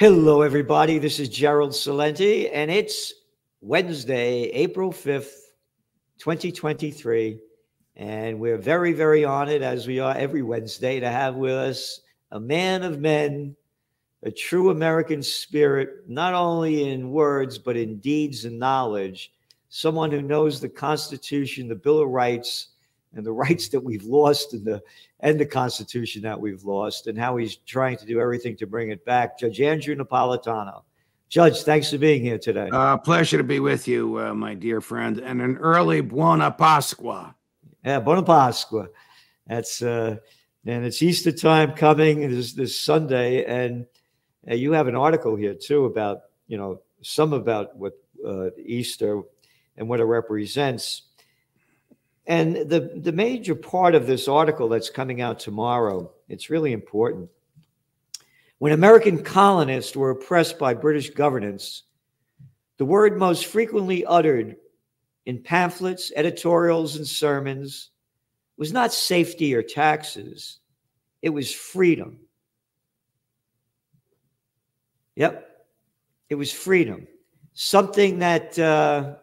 Hello, everybody. This is Gerald Celente, and it's Wednesday, April 5th, 2023. And we're very, very honored, as we are every Wednesday, to have with us a man of men, a true American spirit, not only in words, but in deeds and knowledge, someone who knows the Constitution, the Bill of Rights, and the rights that we've lost and the and the Constitution that we've lost, and how he's trying to do everything to bring it back. Judge Andrew Napolitano. Judge, thanks for being here today. Uh, pleasure to be with you, uh, my dear friend, and an early Buona Pasqua. Yeah, Buona Pasqua. That's uh, and it's Easter time coming this this Sunday, and uh, you have an article here too about you know some about what uh, Easter and what it represents. And the, the major part of this article that's coming out tomorrow, it's really important. When American colonists were oppressed by British governance, the word most frequently uttered in pamphlets, editorials, and sermons was not safety or taxes, it was freedom. Yep, it was freedom, something that uh,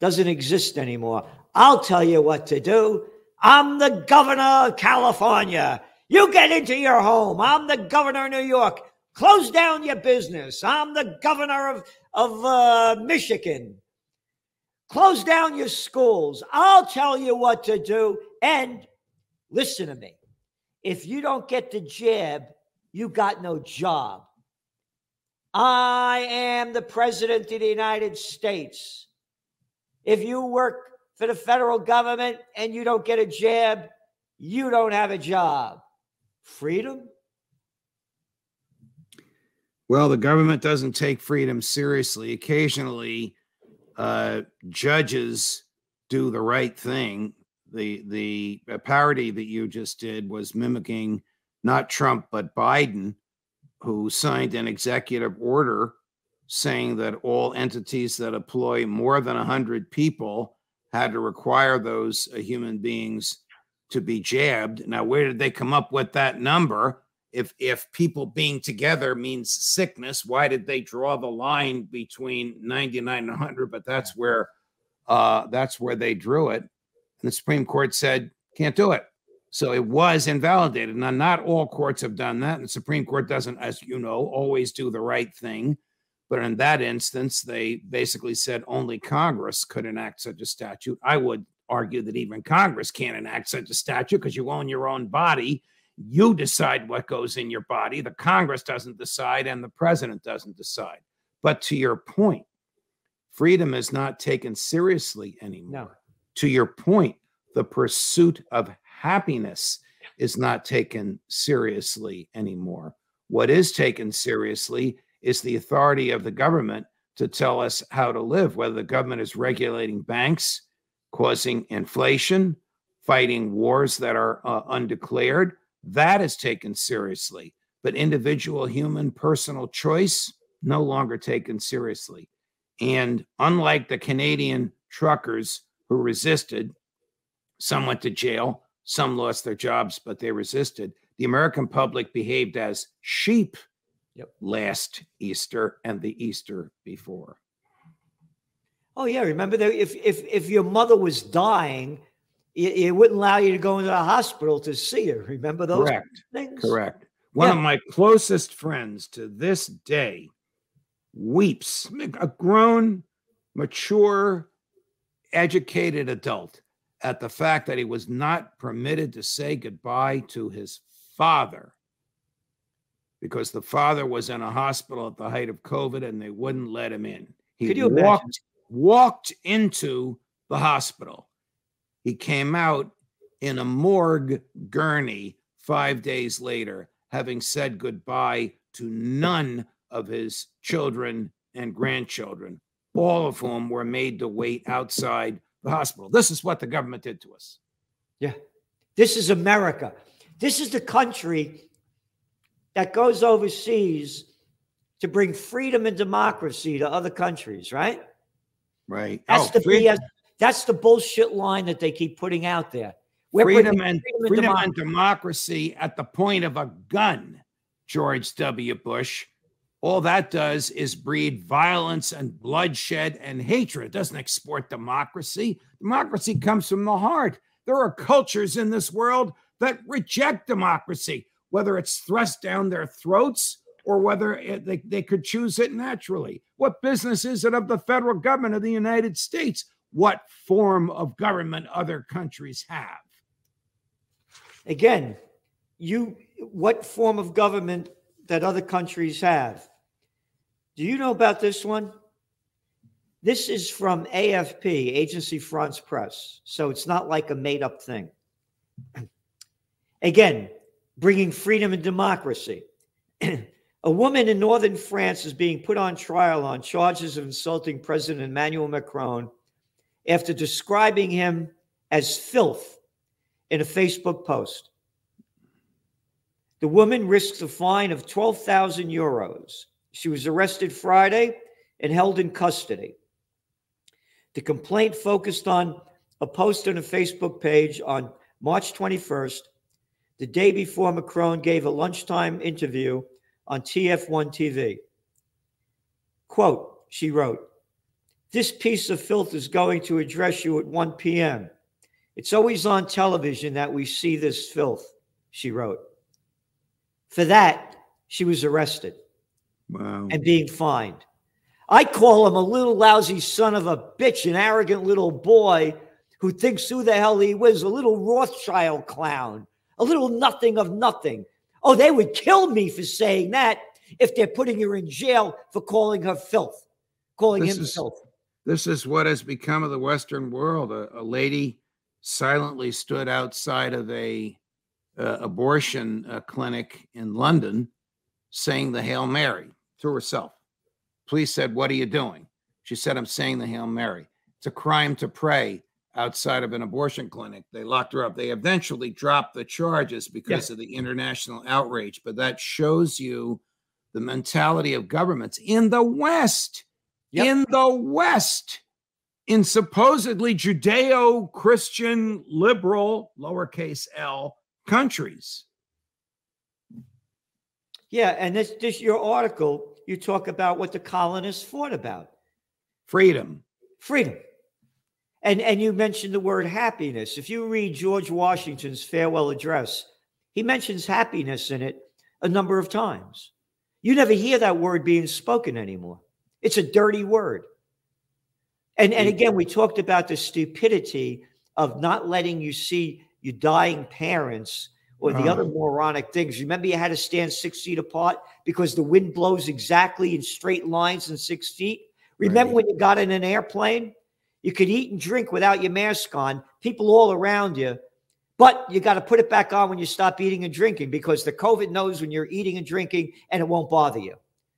doesn't exist anymore. I'll tell you what to do. I'm the governor of California. You get into your home. I'm the governor of New York. Close down your business. I'm the governor of, of uh, Michigan. Close down your schools. I'll tell you what to do. And listen to me. If you don't get the jab, you got no job. I am the president of the United States. If you work for the federal government and you don't get a jab, you don't have a job. Freedom? Well, the government doesn't take freedom seriously. Occasionally, uh, judges do the right thing. The the parody that you just did was mimicking not Trump but Biden, who signed an executive order saying that all entities that employ more than 100 people had to require those uh, human beings to be jabbed. Now, where did they come up with that number? If if people being together means sickness, why did they draw the line between 99 and 100? But that's where uh, that's where they drew it. And the Supreme Court said can't do it. So it was invalidated. Now, not all courts have done that. And the Supreme Court doesn't, as you know, always do the right thing. But in that instance, they basically said only Congress could enact such a statute. I would argue that even Congress can't enact such a statute because you own your own body. You decide what goes in your body. The Congress doesn't decide, and the president doesn't decide. But to your point, freedom is not taken seriously anymore. No. To your point, the pursuit of happiness is not taken seriously anymore. What is taken seriously is the authority of the government to tell us how to live, whether the government is regulating banks, causing inflation, fighting wars that are uh, undeclared. That is taken seriously. But individual human personal choice, no longer taken seriously. And unlike the Canadian truckers who resisted, some went to jail, some lost their jobs, but they resisted. The American public behaved as sheep yep. last Easter and the Easter before. Oh yeah, remember that if if if your mother was dying, it, it, wouldn't allow you to go into the hospital to see her. Remember those Correct. things? Correct. One yeah. of my closest friends to this day weeps. A grown, mature, educated adult at the fact that he was not permitted to say goodbye to his father because the father was in a hospital at the height of COVID and they wouldn't let him in. He Could you walked, imagine? walked into the hospital. He came out in a morgue gurney five days later, having said goodbye to none of his children and grandchildren, all of whom were made to wait outside the hospital. This is what the government did to us. Yeah. This is America. This is the country that goes overseas to bring freedom and democracy to other countries, right? Right. That's oh, the BS, that's the bullshit line that they keep putting out there. We're freedom and freedom, freedom and, democracy. and democracy at the point of a gun, George W. Bush. all that does is breed violence and bloodshed and hatred. It doesn't export democracy. Democracy comes from the heart. There are cultures in this world that reject democracy, whether it's thrust down their throats or whether it, they, they could choose it naturally. What business is it of the federal government of the United States what form of government other countries have? Again, you what form of government that other countries have. Do you know about this one? This is from AFP, Agency France Press. So it's not like a made up thing. Again, bringing freedom and democracy. a woman in northern France is being put on trial on charges of insulting President Emmanuel Macron after describing him as filth in a Facebook post. The woman risks a fine of 12,000 euros. She was arrested Friday and held in custody. The complaint focused on a post on a Facebook page on March 21st, the day before Macron gave a lunchtime interview on TF1 TV. Quote, she wrote, This piece of filth is going to address you at 1 p.m. It's always on television that we see this filth, she wrote. For that, she was arrested wow. and being fined. I call him a little lousy son of a bitch, an arrogant little boy who thinks who the hell he was, a little Rothschild clown, a little nothing of nothing. Oh, they would kill me for saying that if they're putting her in jail for calling her filth, calling this him is, filth. This is what has become of the Western world. A, a lady silently stood outside of a uh, abortion uh, clinic in London saying the Hail Mary to herself. Police said, What are you doing? She said, I'm saying the Hail Mary. It's a crime to pray outside of an abortion clinic. They locked her up. They eventually dropped the charges because yeah. of the international outrage. But that shows you the mentality of governments in the West. Yep. In the West in supposedly Judeo Christian liberal, lowercase l, countries. Yeah, and this, this your article, you talk about what the colonists fought about. Freedom. Freedom. And and you mentioned the word happiness. If you read George Washington's farewell address, he mentions happiness in it a number of times. You never hear that word being spoken anymore. It's a dirty word. And, and again, we talked about the stupidity of not letting you see your dying parents or the uh, other moronic things. Remember, you had to stand six feet apart because the wind blows exactly in straight lines in six feet. Remember right. when you got in an airplane? You could eat and drink without your mask on, people all around you, but you got to put it back on when you stop eating and drinking because the COVID knows when you're eating and drinking and it won't bother you.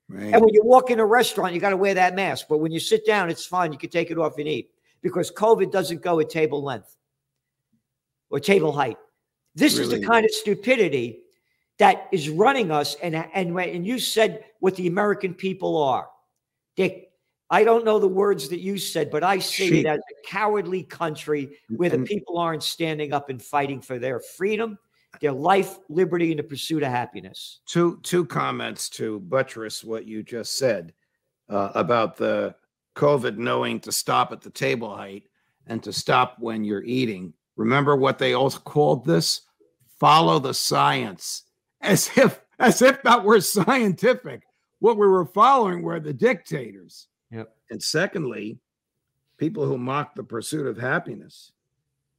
Right. And when you walk in a restaurant, you got to wear that mask. But when you sit down, it's fine. You can take it off and eat because COVID doesn't go at table length or table height. This really? is the kind of stupidity that is running us. And and and you said what the American people are. They, I don't know the words that you said, but I see it as a cowardly country where the people aren't standing up and fighting for their freedom their life, liberty, and the pursuit of happiness. Two two comments to buttress what you just said uh, about the COVID knowing to stop at the table height and to stop when you're eating. Remember what they also called this? Follow the science, as if as if that were scientific. What we were following were the dictators. Yep. And secondly, people who mock the pursuit of happiness.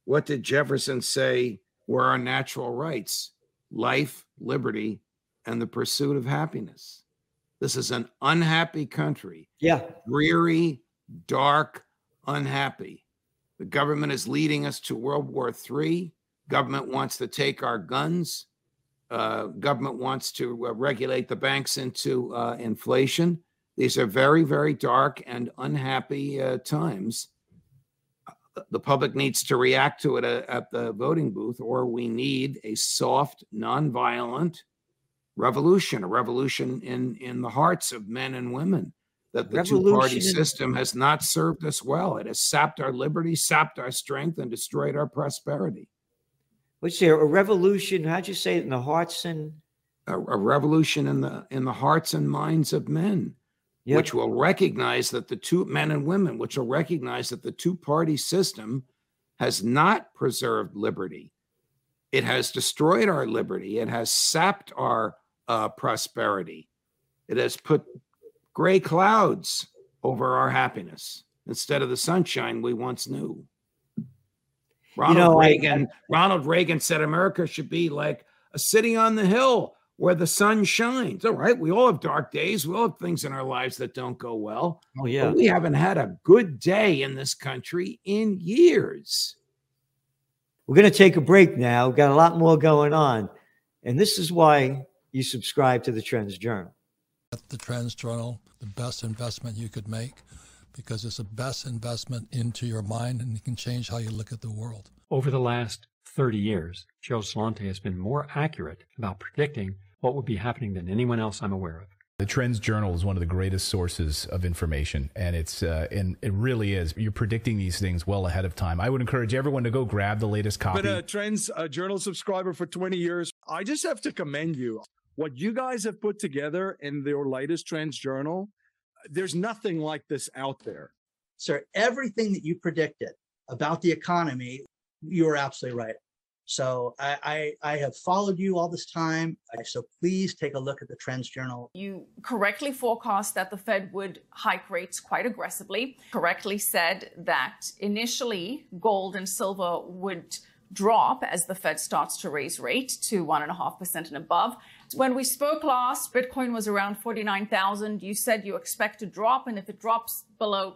What did Jefferson say were our natural rights life, liberty, and the pursuit of happiness. This is an unhappy country. Yeah. Dreary, dark, unhappy. The government is leading us to World War III. Government wants to take our guns. Uh, government wants to uh, regulate the banks into uh, inflation. These are very, very dark and unhappy uh, times the public needs to react to it at the voting booth, or we need a soft, nonviolent revolution, a revolution in in the hearts of men and women. That the two party system has not served us well. It has sapped our liberty, sapped our strength, and destroyed our prosperity. What's there? A revolution? How'd you say it in the hearts and a, a revolution in the in the hearts and minds of men, yep. which will recognize that the two men and women, which will recognize that the two party system has not preserved liberty. It has destroyed our liberty. It has sapped our uh, prosperity. It has put gray clouds over our happiness instead of the sunshine we once knew. Ronald you know, Reagan, I, Ronald Reagan said America should be like a city on the hill where the sun shines. All right, we all have dark days. We all have things in our lives that don't go well. Oh yeah, but we haven't had a good day in this country in years. We're going to take a break now. We've got a lot more going on, and this is why you subscribe to the Trends Journal. The Trends Journal, the best investment you could make because it's the best investment into your mind and it can change how you look at the world. Over the last 30 years, Gerald Celente has been more accurate about predicting what would be happening than anyone else I'm aware of. The Trends Journal is one of the greatest sources of information, and it's uh, and it really is. You're predicting these things well ahead of time. I would encourage everyone to go grab the latest copy. Been a Trends uh, Journal subscriber for 20 years. I just have to commend you. What you guys have put together in your latest Trends Journal there's nothing like this out there. Sir, everything that you predicted about the economy, you were absolutely right. So I, I, I, have followed you all this time. So please take a look at the Trends Journal. You correctly forecast that the Fed would hike rates quite aggressively. Correctly said that initially gold and silver would drop as the Fed starts to raise rate to one and a half percent and above. When we spoke last, Bitcoin was around 49,000. You said you expect to drop, and if it drops below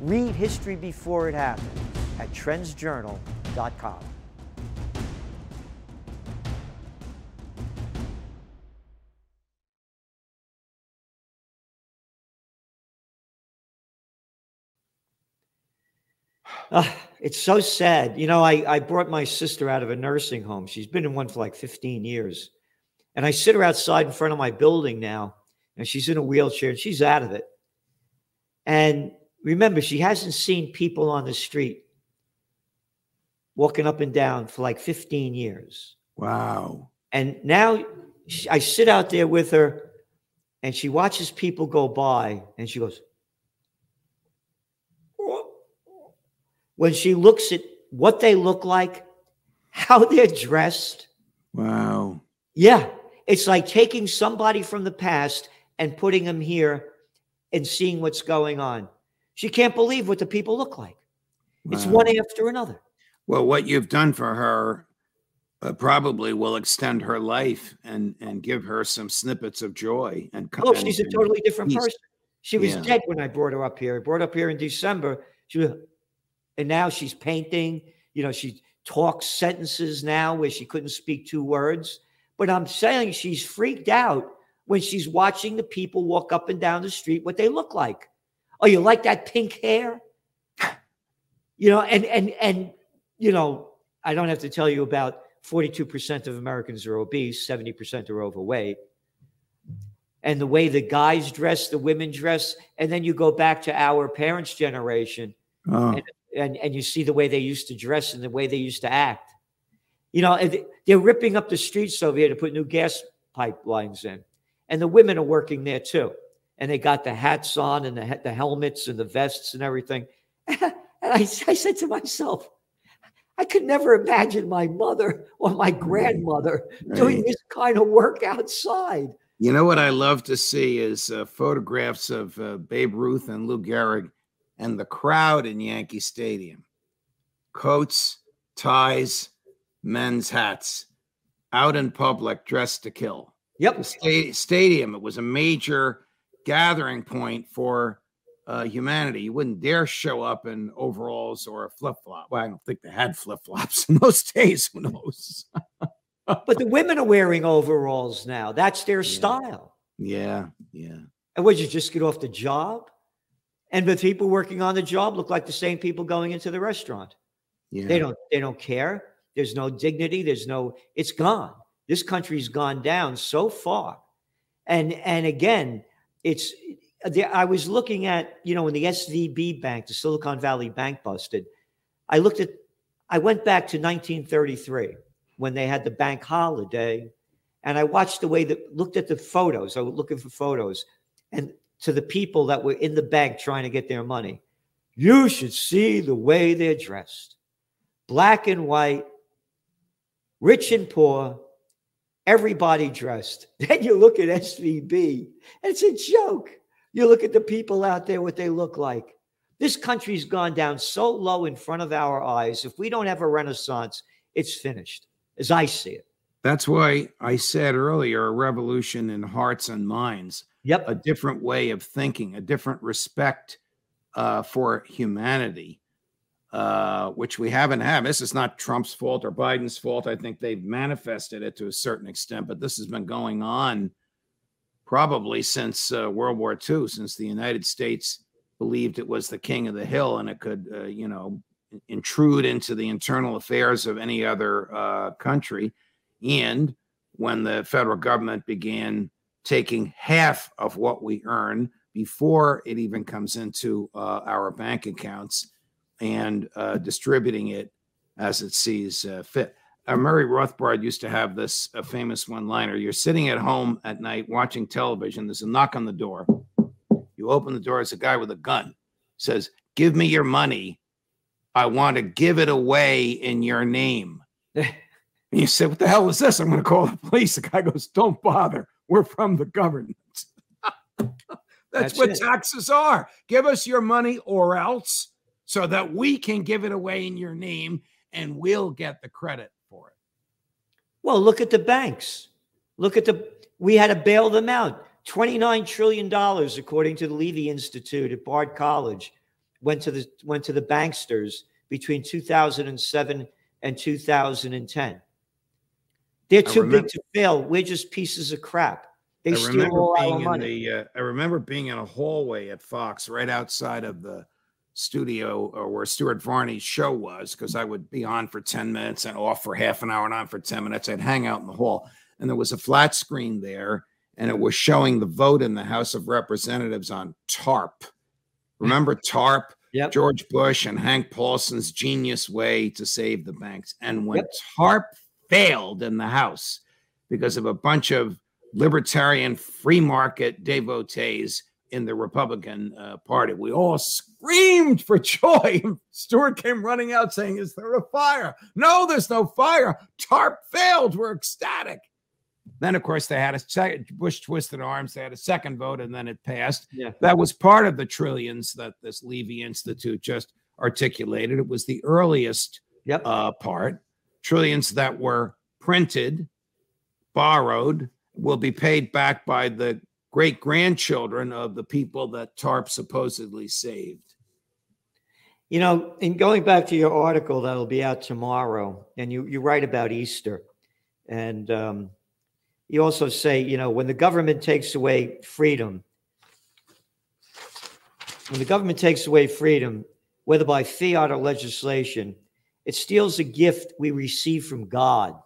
Read history before it happened at trendsjournal.com. Uh, it's so sad. You know, I, I brought my sister out of a nursing home. She's been in one for like 15 years. And I sit her outside in front of my building now, and she's in a wheelchair and she's out of it. And remember, she hasn't seen people on the street walking up and down for like 15 years. Wow. And now she, I sit out there with her and she watches people go by and she goes, when she looks at what they look like, how they're dressed. Wow. Yeah. It's like taking somebody from the past and putting them here and seeing what's going on. She can't believe what the people look like. Wow. It's one after another. Well, what you've done for her uh, probably will extend her life and and give her some snippets of joy. And oh, she's a totally different person. She was yeah. dead when I brought her up here. I brought her up here in December. She was, and now she's painting. You know, she talks sentences now where she couldn't speak two words. But I'm saying she's freaked out when she's watching the people walk up and down the street what they look like. Oh, you like that pink hair? You know, and and and you know, I don't have to tell you about 42% of Americans are obese, 70% are overweight. And the way the guys dress, the women dress, and then you go back to our parents' generation oh. and, and, and you see the way they used to dress and the way they used to act. You know, they're ripping up the streets over here to put new gas pipelines in and the women are working there too. And they got the hats on and the, the helmets and the vests and everything. and I, I said to myself, I could never imagine my mother or my grandmother right. doing this kind of work outside. You know what I love to see is uh, photographs of uh, Babe Ruth and Lou Gehrig and the crowd in Yankee Stadium. Coats, ties, men's hats, out in public, dressed to kill. Yep. The sta- stadium. It was a major gathering point for uh, humanity. You wouldn't dare show up in overalls or a flip flop. Well, I don't think they had flip flops in those days. Who knows? but the women are wearing overalls now. That's their yeah. style. Yeah, yeah. And would you just get off the job? And the people working on the job look like the same people going into the restaurant. Yeah. They don't they don't care. There's no dignity. There's no, it's gone. This country's gone down so far. And and again, it's I was looking at, you know, when the SVB bank, the Silicon Valley bank busted, I looked at, I went back to 1933 when they had the bank holiday and I watched the way that looked at the photos. I was looking for photos and to the people that were in the bank trying to get their money. You should see the way they're dressed. Black and white, rich and poor, everybody dressed. Then you look at SVB, it's a joke. You look at the people out there, what they look like. This country's gone down so low in front of our eyes. If we don't have a renaissance, it's finished, as I see it. That's why I said earlier a revolution in hearts and minds. Yep. A different way of thinking, a different respect uh, for humanity. Uh, which we haven't had. This is not Trump's fault or Biden's fault. I think they've manifested it to a certain extent, but this has been going on probably since uh, World War II, since the United States believed it was the king of the hill and it could, uh, you know, intrude into the internal affairs of any other uh, country. And when the federal government began taking half of what we earn before it even comes into uh, our bank accounts and uh, distributing it as it sees uh, fit. Uh, Murray Rothbard used to have this uh, famous one liner You're sitting at home at night watching television, there's a knock on the door. You open the door, it's a guy with a gun. Says, Give me your money. I want to give it away in your name. and you said, What the hell is this? I'm going to call the police. The guy goes, Don't bother. We're from the government. That's, That's, what it. taxes are. Give us your money or else so that we can give it away in your name and we'll get the credit for it. Well, look at the banks. Look at the, we had to bail them out. $29 trillion, according to the Levy Institute at Bard College, went to the, went to the banksters between 2007 and 2010. They're too remember, big to fail. We're just pieces of crap. They I steal all our money. The, uh, I remember being in a hallway at Fox right outside of the studio or where Stuart Varney's show was because I would be on for 10 minutes and off for half an hour and on for 10 minutes. I'd hang out in the hall and there was a flat screen there and it was showing the vote in the House of Representatives on TARP. Remember TARP? Yep. George Bush and Hank Paulson's genius way to save the banks. And when yep. TARP failed in the House because of a bunch of libertarian free market devotees in the Republican uh, Party. We all screamed for joy. Stuart came running out saying, Is there a fire? No, there's no fire. TARP failed. We're ecstatic. Then, of course, they had a second, Bush twisted arms. They had a second vote and then it passed. Yeah. That was part of the trillions that this Levy Institute just articulated. It was the earliest yep. uh, part. Trillions that were printed, borrowed, will be paid back by the great grandchildren of the people that TARP supposedly saved. You know, in going back to your article that'll be out tomorrow, and you, you write about Easter, and um, you also say, you know, when the government takes away freedom, when the government takes away freedom, whether by fiat or legislation, it steals a gift we receive from God.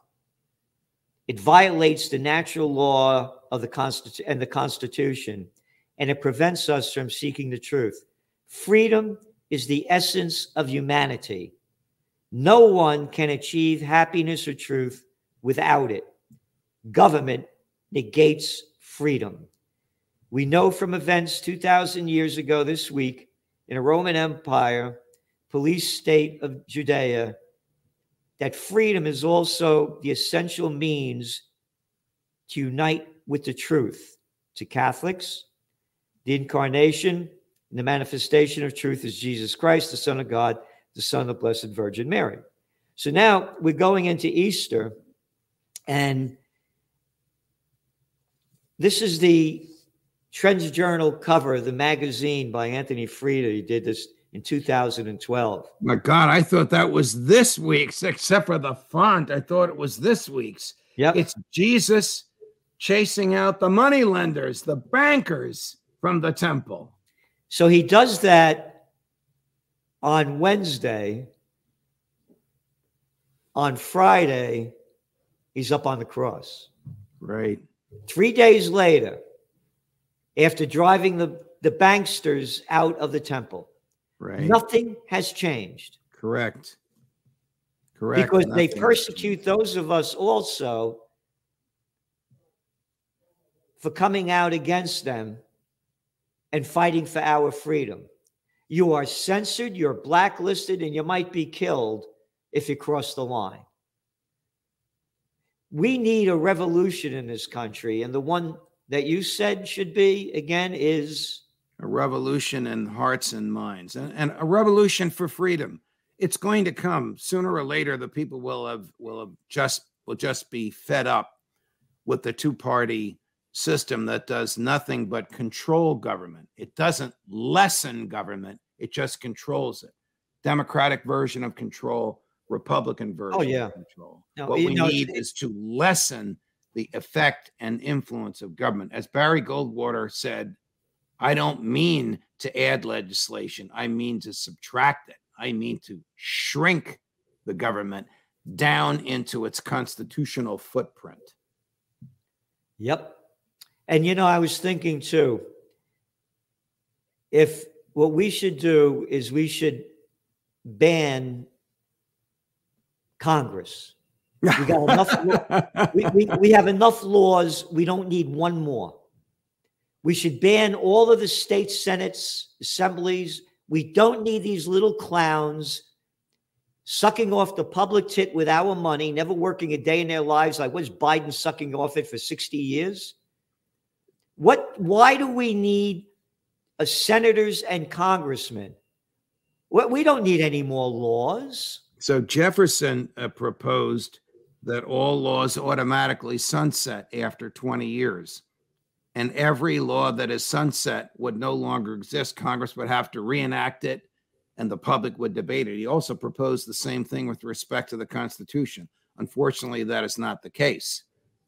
It violates the natural law of the Constitution and the Constitution, and it prevents us from seeking the truth. Freedom is the essence of humanity. No one can achieve happiness or truth without it. Government negates freedom. We know from events 2,000 years ago this week in a Roman Empire, police state of Judea, that freedom is also the essential means to unite with the truth. To Catholics, the incarnation and the manifestation of truth is Jesus Christ, the Son of God, the Son of the Blessed Virgin Mary. So now we're going into Easter, and this is the Trends Journal cover, the magazine by Anthony Freda. He did this in 2012. My God, I thought that was this week's, except for the font. I thought it was this week's. Yep. It's Jesus chasing out the money lenders, the bankers, from the temple. So he does that on Wednesday. On Friday, he's up on the cross. Right. Three days later, after driving the, the banksters out of the temple, Right. nothing has changed Correct. Correct. because they persecute those of us also for coming out against them and fighting for our freedom. You are censored, you're blacklisted, and you might be killed if you cross the line. We need a revolution in this country, and the one that you said should be again is a revolution in hearts and minds and, and a revolution for freedom it's going to come sooner or later the people will have will have just will just be fed up with the two party system that does nothing but control government it doesn't lessen government it just controls it democratic version of control republican version Oh, yeah. of control No, what we know, need it- is to lessen the effect and influence of government as barry goldwater said I don't mean to add legislation. I mean to subtract it. I mean to shrink the government down into its constitutional footprint. Yep. And you know, I was thinking too, if what we should do is we should ban Congress. We got enough. we, we, we have enough laws. We don't need one more. We should ban all of the state senates, assemblies. We don't need these little clowns sucking off the public tit with our money, never working a day in their lives. Like, was Biden sucking off it for 60 years? What, why do we need a senators and congressmen? What, we don't need any more laws. So Jefferson uh, proposed that all laws automatically sunset after 20 years. And every law that is sunset would no longer exist. Congress would have to reenact it and the public would debate it. He also proposed the same thing with respect to the Constitution. Unfortunately, that is not the case.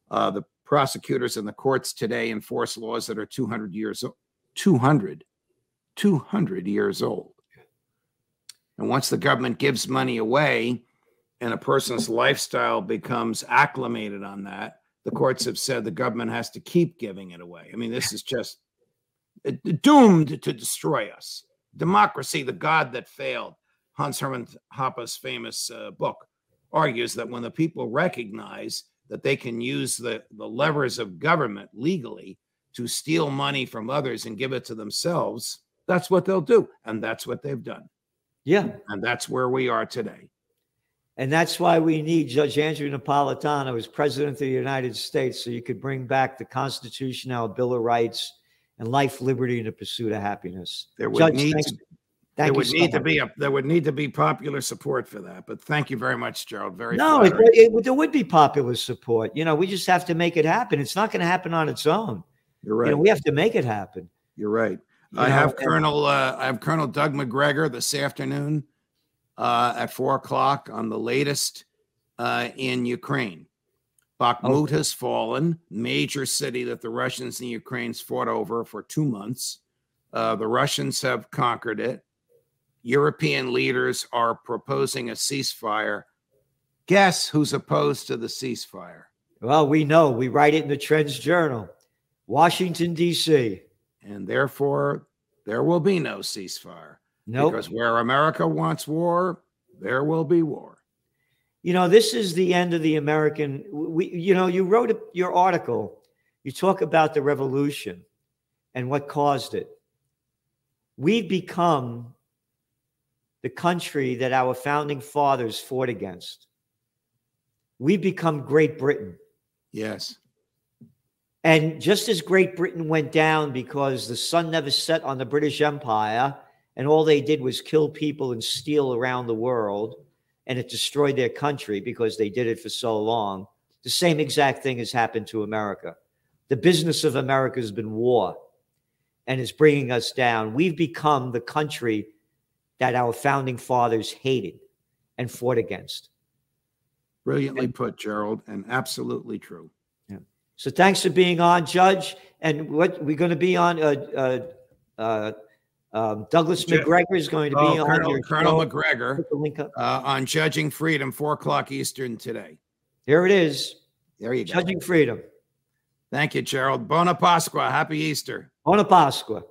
Uh, the prosecutors and the courts today enforce laws that are 200 years old. 200, 200 years old. And once the government gives money away and a person's lifestyle becomes acclimated on that, the courts have said the government has to keep giving it away. I mean, this is just doomed to destroy us. Democracy, the God that failed. Hans Hermann Hoppe's famous uh, book argues that when the people recognize that they can use the, the levers of government legally to steal money from others and give it to themselves, that's what they'll do. And that's what they've done. Yeah. And that's where we are today. And that's why we need Judge Andrew Napolitano as president of the United States so you could bring back the Constitution, our Bill of Rights, and life, liberty, and the pursuit of happiness. There would Judge, need thanks- to, thank there would so need to be a there would need to be popular support for that. But thank you very much, Gerald. Very No, it, it, there would be popular support. You know, we just have to make it happen. It's not going to happen on its own. You're right. You know, we have to make it happen. You're right. You I know, have Colonel uh, I have Colonel Doug Macgregor this afternoon uh, at four o'clock on the latest uh, in Ukraine. Bakhmut Okay. has fallen, major city that the Russians and Ukrainians fought over for two months. Uh, the Russians have conquered it. European leaders are proposing a ceasefire. Guess who's opposed to the ceasefire? Well, we know. We write it in the Trends Journal. Washington, D.C. And therefore, there will be no ceasefire. Nope. Because where America wants war, there will be war. You know, this is the end of the American. We, you know, you wrote a, your article. You talk about the revolution and what caused it. We've become the country that our founding fathers fought against. We've become Great Britain. Yes. And just as Great Britain went down because the sun never set on the British Empire and all they did was kill people and steal around the world, and it destroyed their country because they did it for so long, the same exact thing has happened to America. The business of America has been war and it's bringing us down. We've become the country that our founding fathers hated and fought against. Brilliantly put, Gerald, and absolutely true. Yeah. So thanks for being on, Judge. And what we're going to be on, uh, uh, uh, um, Douglas Macgregor is going to be Oh, on Colonel, your Colonel. Macgregor uh, on Judging Freedom, four o'clock Eastern today. Here it is. There you go. Judging freedom. Thank you, Gerald. Bona Pasqua. Happy Easter. Bona Pasqua.